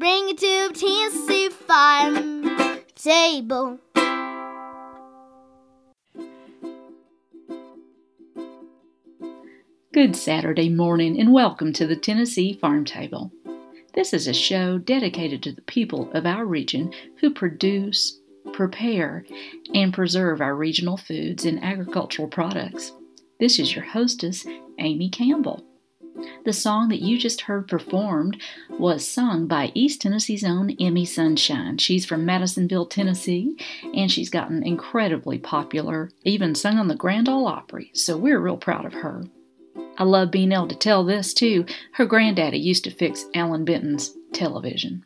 Bring it to Tennessee farm table. Good Saturday morning and welcome to the Tennessee Farm Table. This is a show dedicated to the people of our region who produce, prepare, and preserve our regional foods and agricultural products. This is your hostess, Amy Campbell. The song that you just heard performed was sung by East Tennessee's own Emi Sunshine. She's from Madisonville, Tennessee, and she's gotten incredibly popular, even sung on the Grand Ole Opry, so we're real proud of her. I love being able to tell this too. Her granddaddy used to fix Allan Benton's television.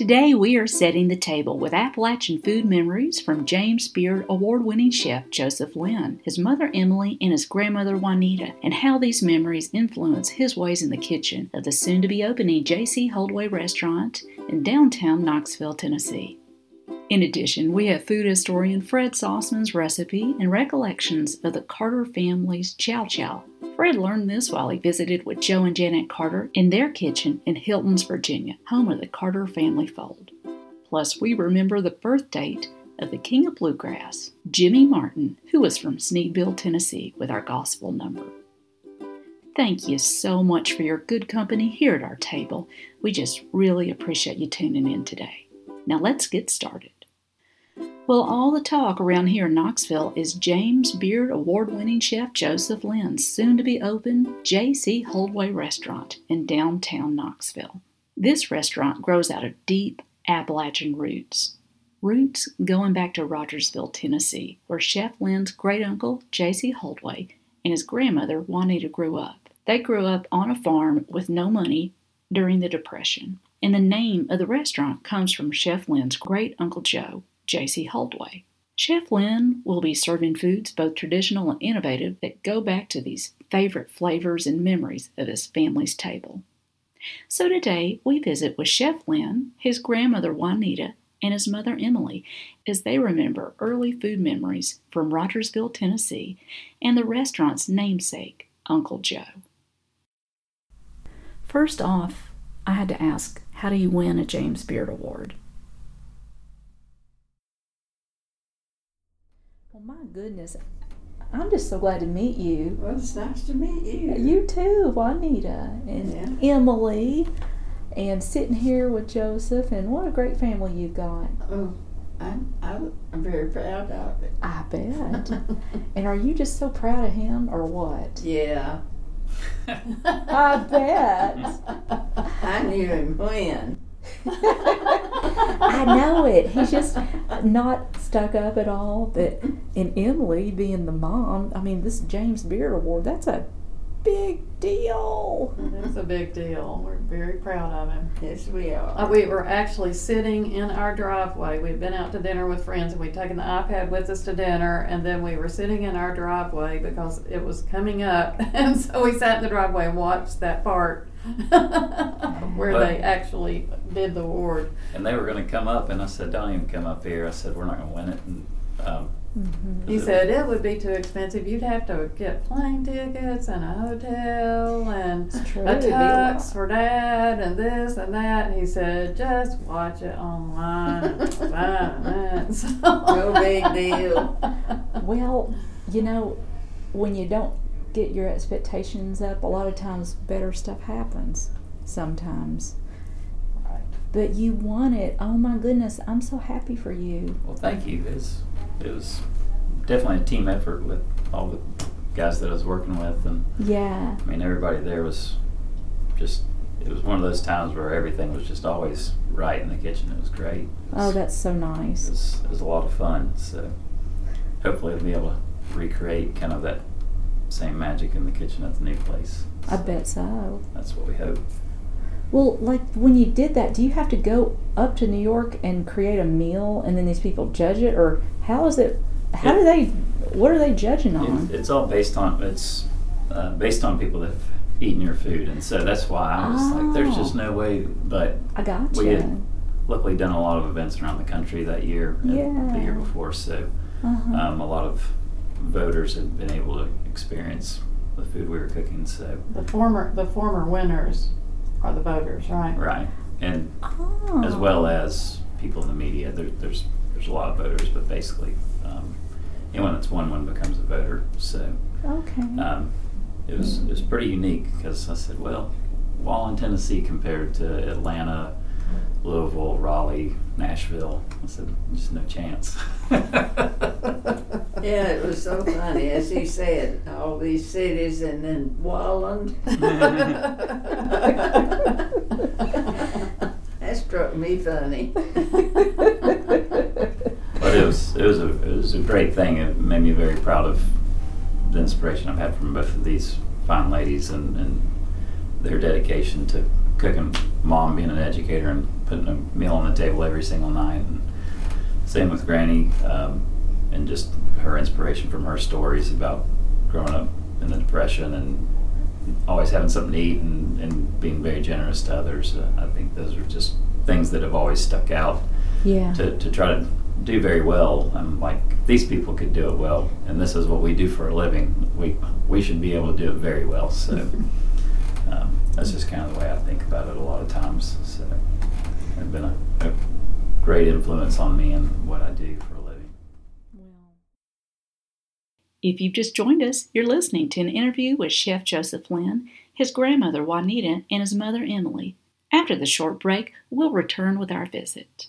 Today we are setting the table with Appalachian food memories from James Beard award winning chef Joseph Lenn, his mother Emily, and his grandmother Juanita, and how these memories influence his ways in the kitchen of the soon to be opening J.C. Holdway restaurant in downtown Knoxville, Tennessee. In addition, we have food historian Fred Sauceman's recipe and recollections of the Carter family's chow chow. Fred learned this while he visited with Joe and Janet Carter in their kitchen in Hiltons, Virginia, home of the Carter family fold. Plus, we remember the birth date of the king of bluegrass, Jimmy Martin, who was from Sneedville, Tennessee, with our gospel number. Thank you so much for your good company here at our table. We just really appreciate you tuning in today. Now let's get started. Well, all the talk around here in Knoxville is James Beard award winning chef Joseph Lenn's soon to be open J.C. Holdway restaurant in downtown Knoxville. This restaurant grows out of deep Appalachian roots. Roots going back to Rogersville, Tennessee, where Chef Lenn's great uncle J.C. Holdway and his grandmother Juanita grew up. They grew up on a farm with no money during the Depression, and the name of the restaurant comes from Chef Lenn's great uncle Joe, J.C. Holdway. Chef Lenn will be serving foods both traditional and innovative that go back to these favorite flavors and memories of his family's table. So today we visit with Chef Lenn, his grandmother Juanita, and his mother Emily as they remember early food memories from Rogersville, Tennessee, and the restaurant's namesake, Uncle Joe. First off, I had to ask, how do you win a James Beard Award? Well, my goodness, I'm just so glad to meet you. Well, it's nice to meet you. You too, Juanita and Emily, and sitting here with Joseph, and what a great family you've got. Oh, I'm, I'm very proud of it. I bet. and are you just so proud of him, or what? Yeah. I bet. I knew him when. I know it. He's just not stuck up at all. But and Emily being the mom, I mean, this James Beard Award, that's a big deal. It's a big deal. We're very proud of him. Yes, we are. Uh, we were actually sitting in our driveway. We'd been out to dinner with friends and we'd taken the iPad with us to dinner and then we were sitting in our driveway because it was coming up and so we sat in the driveway and watched that part where they actually did the award. And they were going to come up, and I said, "Don't even come up here." I said, "We're not going to win it." And, um, He said it would be too expensive. You'd have to get plane tickets and a hotel and true. a It'd be a lot. tux for dad and this and that. And he said, just watch it online. and it's fine. So- No big deal. Well, you know, when you don't get your expectations up, a lot of times better stuff happens. sometimes. Right. But you want it. Oh my goodness, I'm so happy for you. Well, thank you. It was, it was definitely a team effort with all the guys that I was working with, and Yeah. I mean everybody there was just. It was one of those times where everything was just always right in the kitchen. It was great. It Oh, that's so it nice. was, it was a lot of fun. So hopefully I'll be able to recreate kind of that same magic in the kitchen at the new place. I So bet so. That's what we hope. Well, like when you did that, do you have to go up to New York and create a meal and then these people judge it? Or how is it? How do they, what are they judging on? It, it's all based on it's uh, based on people that have eaten your food, and so that's why I was like, "There's just no way." But I got we you. had luckily done a lot of events around the country that year and the year before, so Uh-huh. um, a lot of voters have been able to experience the food we were cooking. So The former the former winners are the voters, right? right, and oh. as well as people in the media. There, there's there's a lot of voters, but basically, um, anyone that's won one becomes a voter. So Okay. um, it was it was pretty unique because I said, well, Walland Tennessee compared to Atlanta, Louisville, Raleigh, Nashville. I said, just no chance. Yeah, it was so funny, as he said, all these cities and then Walland. That struck me funny. But it was it was a it was a great thing. It made me very proud of the inspiration I've had from both of these fine ladies and, and their dedication to cooking. Mom being an educator and putting a meal on the table every single night. And same with Granny, um, and just her inspiration from her stories about growing up in the depression and always having something to eat and, and being very generous to others. Uh, I think those are just things that have always stuck out yeah. to, to try to do very well. I'm like, these people could do it well, and this is what we do for a living. We we should be able to do it very well. So um, that's just kind of the way I think about it a lot of times. So it's been a, a great influence on me and what I do for a living. If you've just joined us, you're listening to an interview with Chef Joseph Lenn, his grandmother Juanita, and his mother Emily. After the short break, we'll return with our visit.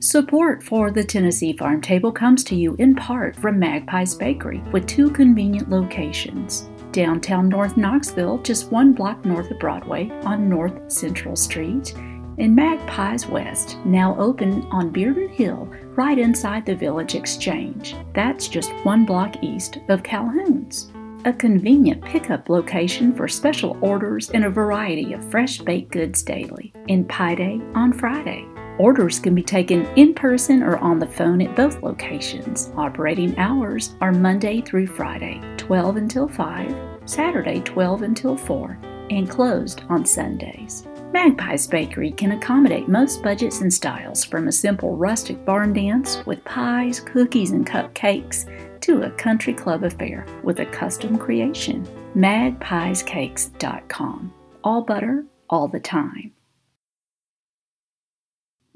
Support for the Tennessee Farm Table comes to you in part from Magpie's Bakery, with two convenient locations. Downtown North Knoxville, just one block north of Broadway on North Central Street, and Magpies West, now open on Bearden Hill, right inside the Village Exchange. That's just one block east of Calhoun's. A convenient pickup location for special orders and a variety of fresh baked goods daily. And Pie Day on Friday. Orders can be taken in person or on the phone at both locations. Operating hours are Monday through Friday, 12 until 5, Saturday, 12 until 4, and closed on Sundays. Magpie's Bakery can accommodate most budgets and styles from a simple rustic barn dance with pies, cookies, and cupcakes to a country club affair with a custom creation. MagpiesCakes.com. All butter, all the time.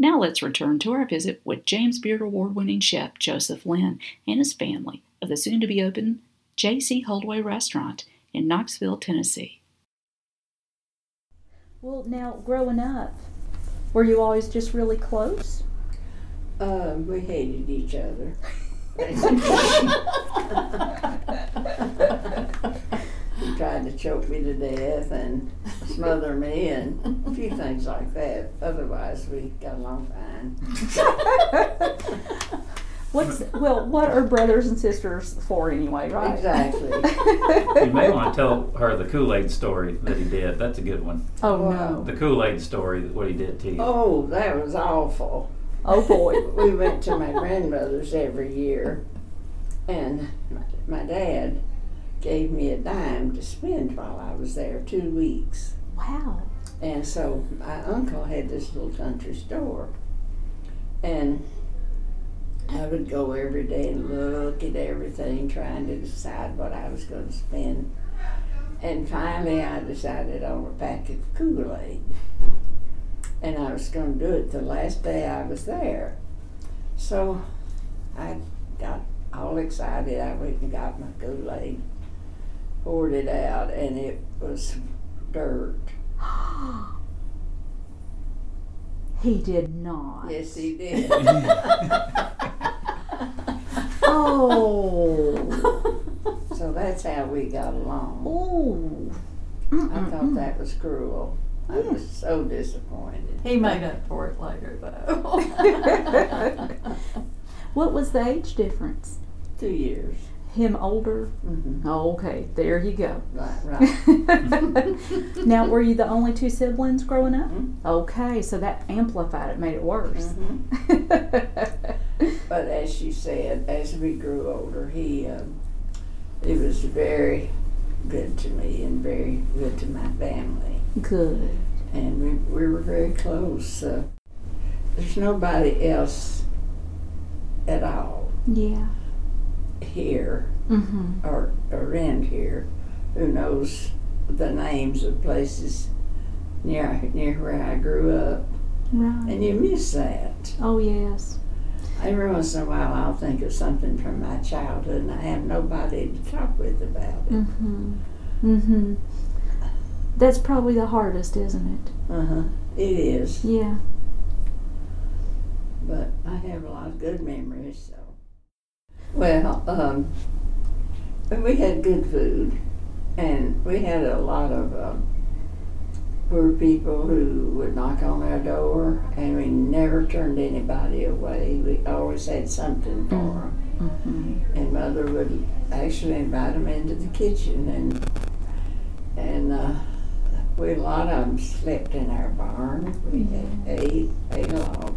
Now let's return to our visit with James Beard Award winning chef Joseph Lenn and his family of the soon to be open J.C. Holdway Restaurant in Knoxville, Tennessee. Well, now growing up, were you always just really close? Um, we hated each other. he tried to choke me to death and smother me and a few things like that. Otherwise, we got along fine. What's well, what are brothers and sisters for anyway, right? Exactly. You may want to tell her the Kool Aid story that he did. That's a good one. Oh Wow. The Kool Aid story, what he did to you. Oh, that was awful. Oh boy. we went to my grandmother's every year, and my, my dad gave me a dime to spend while I was there two weeks. Wow. And so my uncle had this little country store, and I would go every day and look at everything, trying to decide what I was going to spend. And finally, I decided on a packet of Kool Aid. And I was going to do it the last day I was there. So I got all excited. I went and got my Kool Aid. Poured it out, and it was dirt. He did not. Yes, he did. Oh. so that's how we got along. Ooh. I thought that was cruel. I was so disappointed. He made up for it later, though. What was the age difference? Two years. Him older? hmm Oh, okay, there you go. Right, right. now, were you the only two siblings growing up? Mhm. Okay, so that amplified it, made it worse. Mhm. But as she said, as we grew older, he um, he was very good to me and very good to my family, Good. and we, we were very close. Uh, there's nobody else at all Yeah. Here Mm-hmm. or around here who knows the names of places near near where I grew up, Right. and you miss that. Oh, yes. Every once in a while, I'll think of something from my childhood, and I have nobody to talk with about it. Mm-hmm. Mm-hmm. That's probably the hardest, isn't it? Uh huh. It is, Yeah. but I have a lot of good memories. So, well, um, we had good food, and we had a lot of um, poor people who would knock on our door, and we never turned anybody away. We always had something for them. Mm-hmm. and mother would actually invite them into the kitchen and and uh, we a lot of them slept in our barn we had eight eight log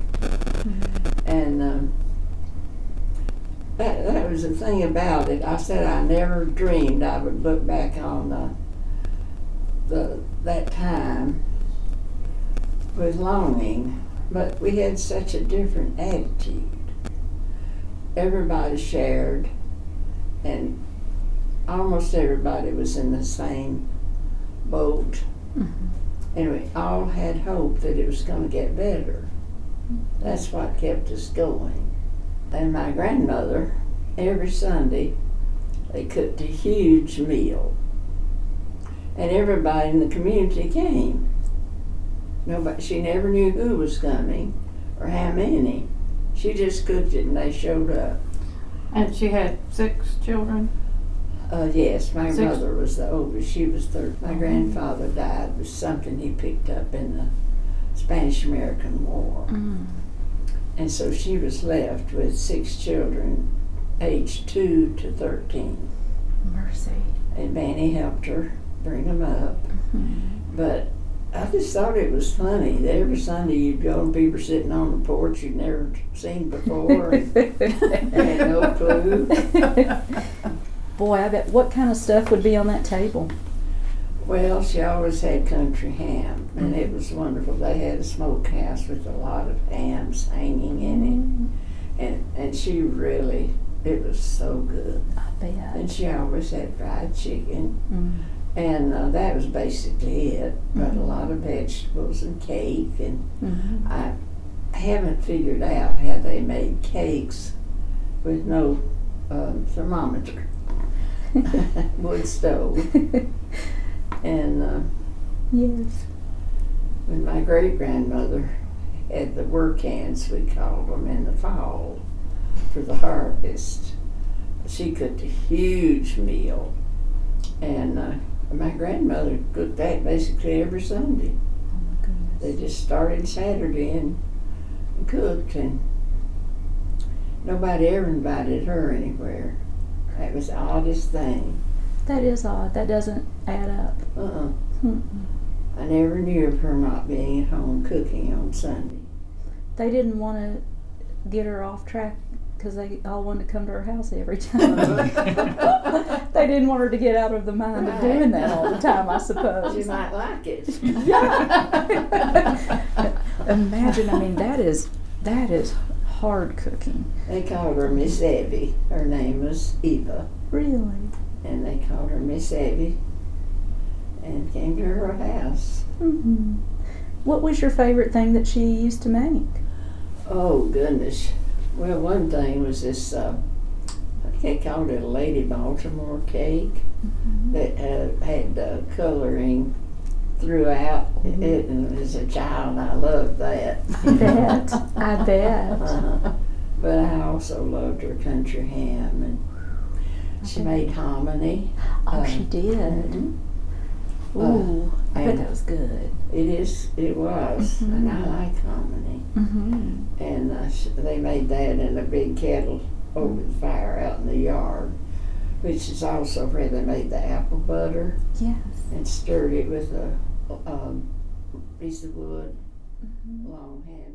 and um, that, that was the thing about it I said I never dreamed I would look back on the, the that time with longing but we had such a different attitude everybody shared, and almost everybody was in the same boat. Mhm. And we all had hope that it was going to get better. That's what kept us going. And my grandmother, every Sunday, they cooked a huge meal. And everybody in the community came. Nobody, she never knew who was coming or how many. She just cooked it and they showed up. and she had six children. Uh, yes, my Six- mother was the oldest. She was third. My grandfather died was something he picked up in the Spanish American War. Mm. And so she was left with six children, aged 2 to 13. Mercy. And Manny helped her bring them up. Mm-hmm. But I just thought it was funny that every Sunday you'd go and people sitting on the porch you'd never seen before. and had no clue. Boy, I bet what kind of stuff would be on that table? Well, she always had country ham, and it mm-hmm. was wonderful. They had a smokehouse with a lot of hams hanging in it, mm-hmm. and and she really, it was so good. I bet. And she always had fried chicken, Mm. and uh, that was basically it. But a lot of vegetables and cake, and Mhm. I haven't figured out how they made cakes with no um, thermometer, wood stove, and. Uh, yes. When my great grandmother had the work hands, we called them in the fall for the harvest, she cooked a huge meal. And uh, my grandmother cooked that basically every Sunday. Oh my. They just started Saturday and cooked, and nobody ever invited her anywhere. That was the oddest thing. That is odd. That doesn't add up. Uh-uh. Mm-mm. I never knew of her not being at home cooking on Sunday. They didn't want to get her off track because they all wanted to come to her house every time. they didn't want her to get out of the mind of doing that all the time, I suppose. She might like it. Yeah. Imagine, I mean, that is that is hard cooking. They called her Miss Evie. Her name was Eva, Really? and they called her Miss Evie, and came to her house. hmm What was your favorite thing that she used to make? Oh goodness! Well, one thing was this. Uh, they called it a Lady Baltimore cake, that uh, had uh, coloring throughout it, and as a child, I loved that. I bet. I bet. Uh, but I also loved her country ham, and she made hominy. Oh, Uh, she did. mhm. Ooh, I bet that was good. It is. It was, and I like hominy. Mm-hmm. And uh, they made that in a big kettle over the fire out in the yard, which is also where they made the apple butter Yes. and stirred it with a um, piece of wood, long handle.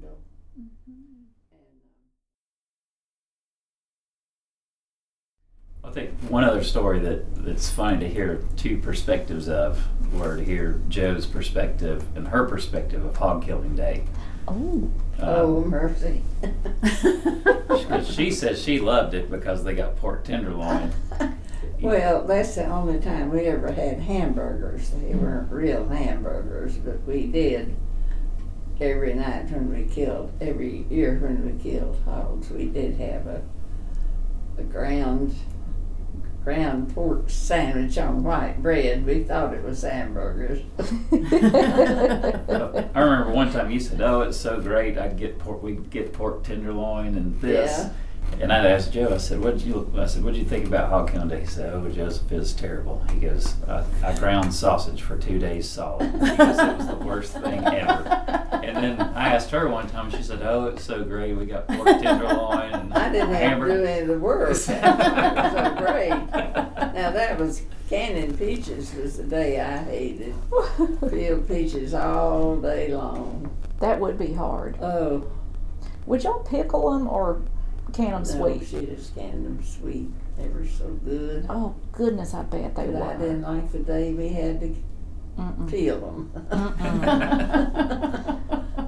I think one other story that, that's funny to hear two perspectives of were to hear Joe's perspective and her perspective of hog killing day. Oh. oh mercy! Um, she says she loved it because they got pork tenderloin. well, that's the only time we ever had hamburgers. They weren't real hamburgers, but we did every night when we killed. Every year when we killed hogs, we did have a a ground ground pork sandwich on white bread. We thought it was hamburgers. I remember one time you said, "Oh, it's so great! I'd get pork. We'd get pork tenderloin and this." Yeah. And I asked Joe. I said, "What did you?" I said, "What did you think about hog killing day?" He said, "Oh, Joseph is terrible." He goes, "I, I ground sausage for two days solid." He goes, "It was the worst thing ever." And then I asked her one time. She said, "Oh, it's so great. We got pork tenderloin and I didn't have to do any of the work. it was so great. Now that was canning peaches was the day I hated. Peeled peaches all day long. That would be hard. Oh, Would y'all pickle them or can them no, sweet? she just canned them sweet. They were so good. Oh goodness, I bet they But I didn't like the day we had to Mm-mm. peel them.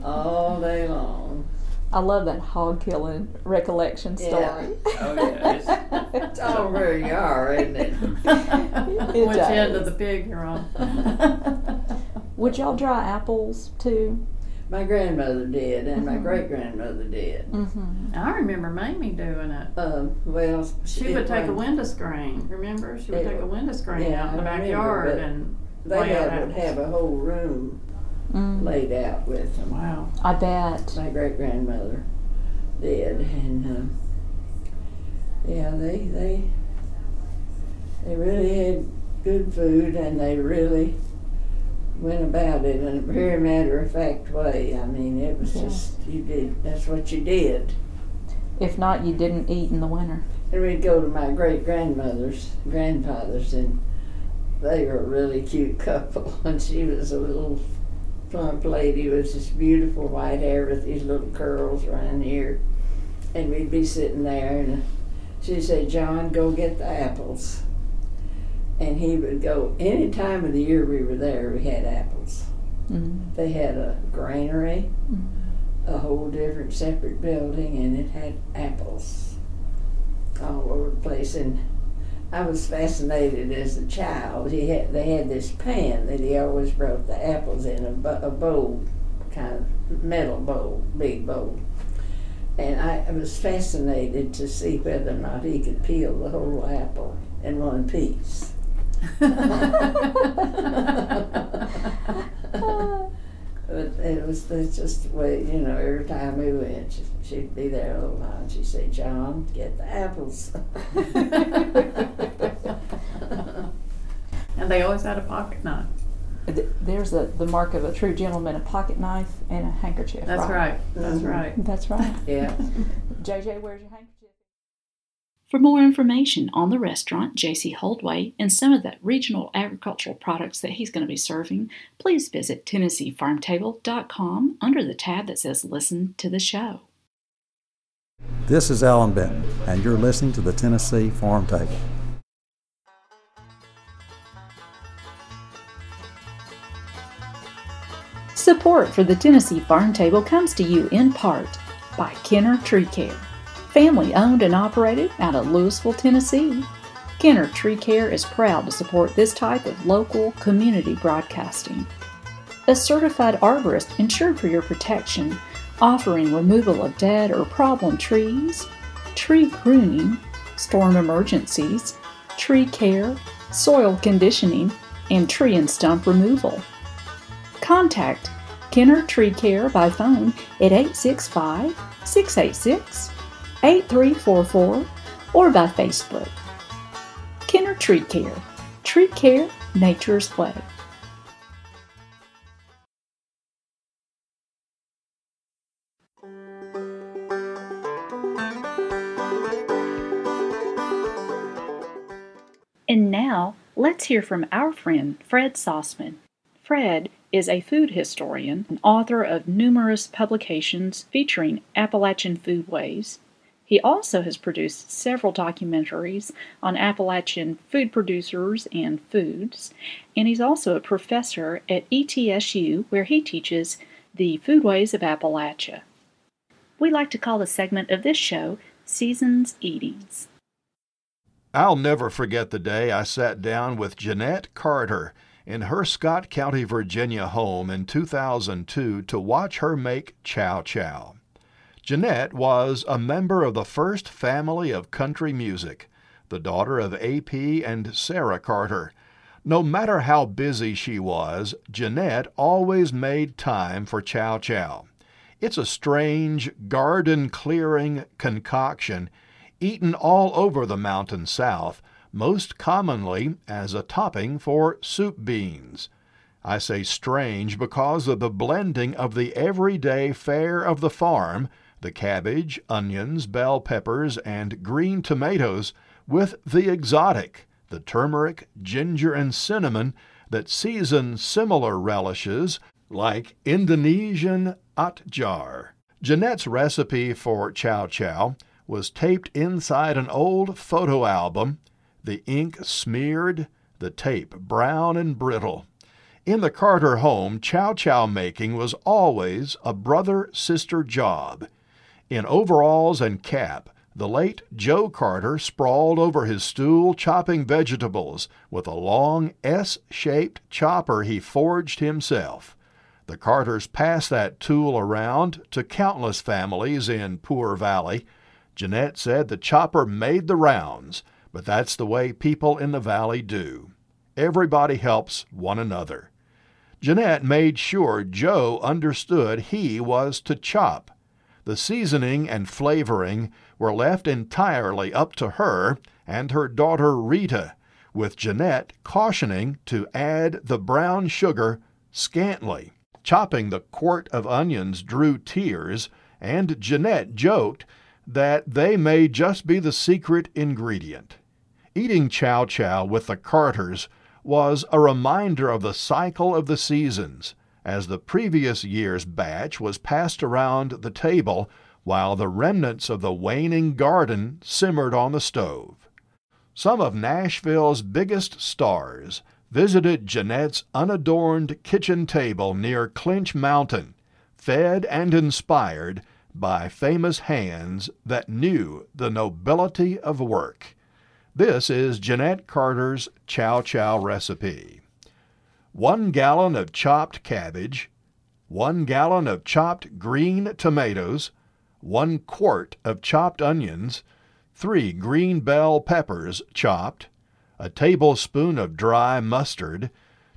All day long. I love that hog killing recollection Yeah. story. Oh yeah, it's, It's all where you are, isn't it? Which end of the pig you're on? Would y'all dry apples too? My grandmother did, and my Mhm. great grandmother did. Mm-hmm. I remember Mamie doing it. Um, well, She it would take a wasn't- window screen. Remember, she would It- take a window screen yeah, out in the I remember, backyard and They lay out had, would have a whole room Mm. laid out with them. Wow. I bet. My great grandmother did, and um, yeah, they they they really had good food, and they really went about it in a very matter of fact way. I mean, it was Yeah. just you did. That's what you did. If not, you didn't eat in the winter. And we'd go to my great grandmother's, grandfather's, and they were a really cute couple. And she was a little plump lady with this beautiful white hair with these little curls around here. And we'd be sitting there, and she'd say, John, go get the apples. And he would go, any time of the year we were there, we had apples. Mm. They had a granary, Mm. a whole different separate building, and it had apples all over the place. And I was fascinated as a child. He had they had this pan that he always brought the apples in a, a bowl, kind of metal bowl, big bowl. And I was fascinated to see whether or not he could peel the whole apple in one piece. But it was that's just the way, you know, every time we went, she, she'd be there a little while and she'd say, John, get the apples. And they always had a pocket knife. There's a, the mark of a true gentleman: a pocket knife and a handkerchief. That's right. That's Mhm. right. That's right. yeah. JJ, where's your handkerchief? For more information on the restaurant, JC Holdway, and some of the regional agricultural products that he's going to be serving, please visit TennesseeFarmTable.com under the tab that says Listen to the Show. This is Allan Benton, and you're listening to the Tennessee Farm Table. Support for the Tennessee Farm Table comes to you in part by Kenner Tree Care, family owned and operated out of Louisville, Tennessee. Kenner Tree Care is proud to support this type of local community broadcasting. A certified arborist insured for your protection, offering removal of dead or problem trees, tree pruning, storm emergencies, tree care, soil conditioning, and tree and stump removal. Contact Kenner Tree Care by phone at 865 686 8344 or by Facebook. Kenner Tree Care. Tree Care, Nature's Way. And now, let's hear from our friend Fred Sauceman. Fred is a food historian and author of numerous publications featuring Appalachian foodways. He also has produced several documentaries on Appalachian food producers and foods, and he's also a professor at ETSU where he teaches the foodways of Appalachia. We like to call the segment of this show Seasons Eatings. I'll never forget the day I sat down with Janette Carter in her Scott County, Virginia home in 2002 to watch her make chow chow. Janette was a member of the first family of country music, the daughter of A.P. and Sarah Carter. No matter how busy she was, Janette always made time for chow chow. It's a strange, garden clearing concoction eaten all over the mountain south, most commonly as a topping for soup beans. I say strange because of the blending of the everyday fare of the farm, the cabbage, onions, bell peppers, and green tomatoes, with the exotic, the turmeric, ginger, and cinnamon that season similar relishes like Indonesian atjar. Janette's recipe for chow chow was taped inside an old photo album, the ink smeared, the tape brown and brittle. In the Carter home, chow chow making was always a brother sister job. In overalls and cap, the late Joe Carter sprawled over his stool chopping vegetables with a long S shaped chopper he forged himself. The Carters passed that tool around to countless families in Poor Valley Janette said the chopper made the rounds, but that's the way people in the valley do. Everybody helps one another. Janette made sure Joe understood he was to chop. The seasoning and flavoring were left entirely up to her and her daughter Rita, with Janette cautioning to add the brown sugar scantly. Chopping the quart of onions drew tears, and Janette joked that they may just be the secret ingredient. Eating chow chow with the Carters was a reminder of the cycle of the seasons, as the previous year's batch was passed around the table while the remnants of the waning garden simmered on the stove. Some of Nashville's biggest stars visited Janette's unadorned kitchen table near Clinch Mountain, fed and inspired by famous hands that knew the nobility of work. This is Janette Carter's Chow Chow recipe. One gallon of chopped cabbage, one gallon of chopped green tomatoes, one quart of chopped onions, three green bell peppers chopped, a tablespoon of dry mustard,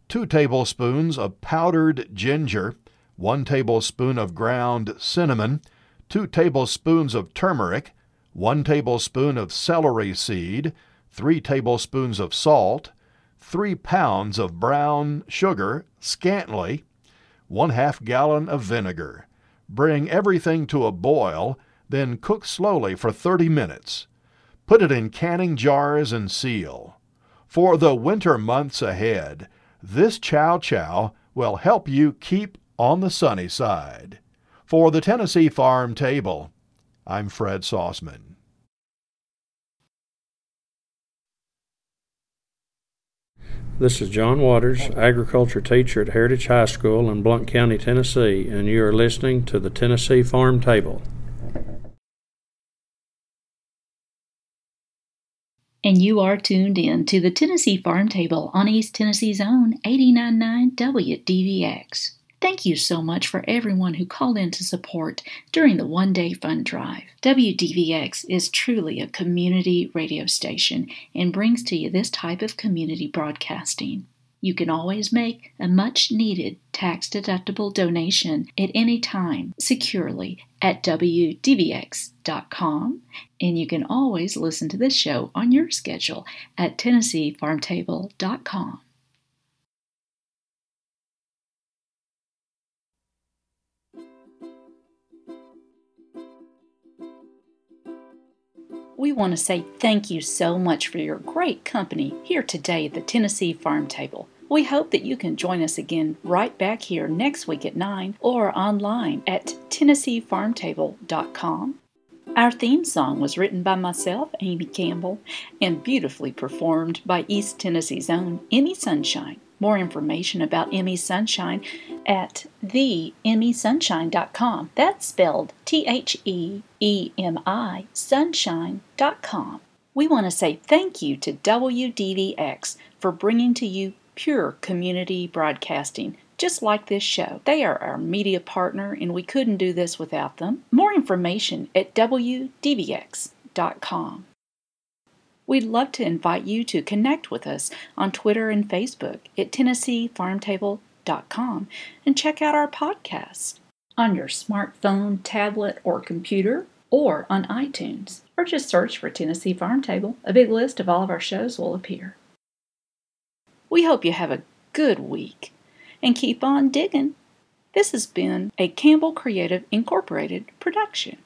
two tablespoons of powdered ginger, one tablespoon of ground cinnamon, 2 tablespoons of turmeric, 1 tablespoon of celery seed, 3 tablespoons of salt, 3 pounds of brown sugar, scantly, 1 half gallon of vinegar. Bring everything to a boil, then cook slowly for 30 minutes. Put it in canning jars and seal. For the winter months ahead, this chow chow will help you keep on the sunny side. For the Tennessee Farm Table, I'm Fred Sauceman. This is John Waters, agriculture teacher at Heritage High School in Blount County, Tennessee, and you are listening to the Tennessee Farm Table. And you are tuned in to the Tennessee Farm Table on East Tennessee's own 899 WDVX. Thank you so much for everyone who called in to support during the one day fund drive. WDVX is truly a community radio station and brings to you this type of community broadcasting. You can always make a much needed tax deductible donation at any time securely at WDVX.com. And you can always listen to this show on your schedule at TennesseeFarmTable.com. We want to say thank you so much for your great company here today at the Tennessee Farm Table. We hope that you can join us again right back here next week at 9 or online at TennesseeFarmTable.com. Our theme song was written by myself, Amy Campbell, and beautifully performed by East Tennessee's own Emi Sunshine. More information about Emi Sunshine at theemisunshine.com. That's spelled T H E E M I sunshine.com. We want to say thank you to WDVX for bringing to you pure community broadcasting just like this show. They are our media partner, and we couldn't do this without them. More information at WDVX.com. We'd love to invite you to connect with us on Twitter and Facebook at TennesseeFarmTable.com and check out our podcast on your smartphone, tablet, or computer, or on iTunes, or just search for Tennessee Farm Table. A big list of all of our shows will appear. We hope you have a good week and keep on digging. This has been a Campbell Creative Incorporated production.